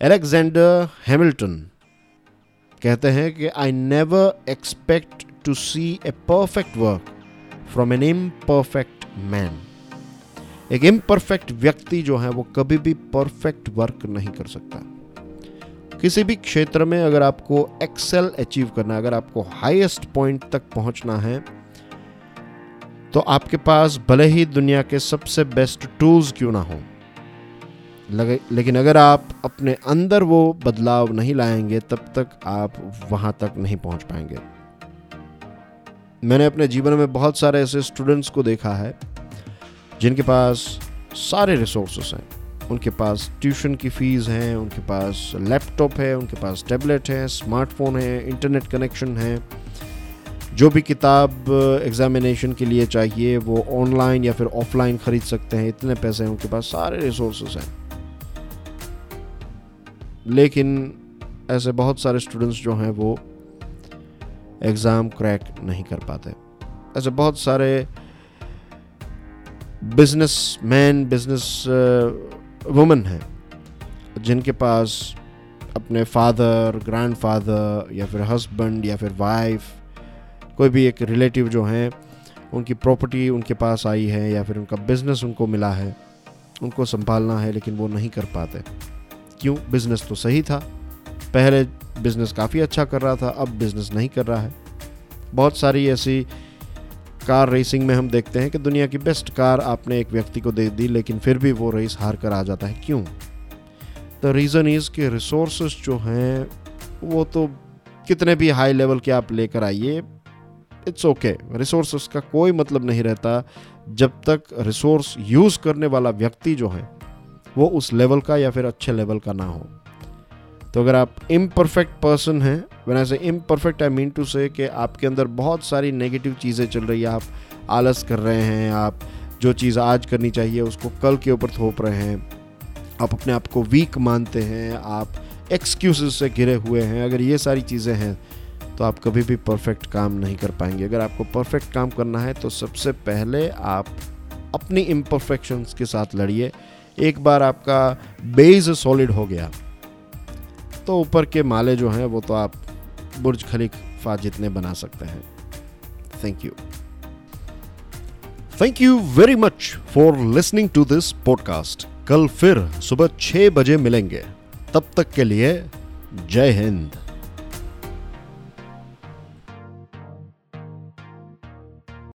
Alexander Hamilton कहते हैं कि I never expect to see a perfect work from an imperfect man एक imperfect व्यक्ति जो है, वो कभी भी परफेक्ट वर्क नहीं कर सकता। किसी भी क्षेत्र में अगर आपको एक्सेल अचीव करना है, अगर आपको हाईएस्ट पॉइंट तक पहुँचना है तो आपके पास भले ही दुनिया के सबसे बेस्ट टूल्स क्यों ना हो। लेकिन अगर आप अपने अंदर वो बदलाव नहीं लाएँगे, तब तक आप वहाँ तक नहीं पहुँच पाएँगे। मैंने अपने जीवन में बहुत सारे ऐसे स्टूडेंट्स को देखा है, जिनके पास सारे रिसोर्सेस हैं। उनके पास ट्यूशन की फ़ीस है, उनके पास लैपटॉप है, उनके पास टैबलेट है स्मार्टफ़ोन है इंटरनेट कनेक्शन है। जो भी किताब एग्ज़ामिनेशन के लिए चाहिए, वो ऑनलाइन या फिर ऑफलाइन ख़रीद सकते हैं। इतने पैसे हैं उनके पास, सारे रिसोर्सेज हैं। लेकिन ऐसे बहुत सारे स्टूडेंट्स जो हैं वो एग्ज़ाम क्रैक नहीं कर पाते। ऐसे बहुत सारे बिज़नेस मैन बिज़नेस वुमेन हैं, जिनके पास अपने फादर ग्रैंड फादर या फिर हस्बैंड या फिर वाइफ कोई भी एक रिलेटिव जो हैं, उनकी प्रॉपर्टी उनके पास आई है या फिर उनका बिज़नेस उनको मिला है, उनको संभालना है, लेकिन वो नहीं कर पाते। क्यों? बिज़नेस तो सही था। पहले बिज़नेस काफ़ी अच्छा कर रहा था, अब बिज़नेस नहीं कर रहा है। बहुत सारी ऐसी कार रेसिंग में हम देखते हैं कि दुनिया की बेस्ट कार आपने एक व्यक्ति को दे दी, लेकिन फिर भी वो रेस हार कर आ जाता है। क्यों? द रीज़न इज़ कि रिसोर्स जो हैं, वो तो कितने भी हाई लेवल के आप लेकर आइए इट्स ओके रिसोर्स का कोई मतलब नहीं रहता जब तक रिसोर्स यूज़ करने वाला व्यक्ति जो है वो उस लेवल का या फिर अच्छे लेवल का ना हो। तो अगर आप इम्परफेक्ट पर्सन हैं when I say imperfect I mean to से कि आपके अंदर बहुत सारी नेगेटिव चीज़ें चल रही है, आप आलस कर रहे हैं, आप जो चीज़ आज करनी चाहिए उसको कल के ऊपर थोप रहे हैं, आप अपने आप को वीक मानते हैं, आप एक्सक्यूज से घिरे हुए हैं, अगर ये सारी चीज़ें हैं तो आप कभी भी परफेक्ट काम नहीं कर पाएँगे। अगर आपको परफेक्ट काम करना है तो सबसे पहले आप अपनी इम्परफेक्शंस के साथ लड़िए। एक बार आपका बेस सॉलिड हो गया तो ऊपर के माले जो हैं, वो तो आप बुर्ज खलीफा जितने बना सकते हैं। Thank you thank you very much for listening to this podcast कल फिर सुबह छह बजे मिलेंगे। तब तक के लिए जय हिंद।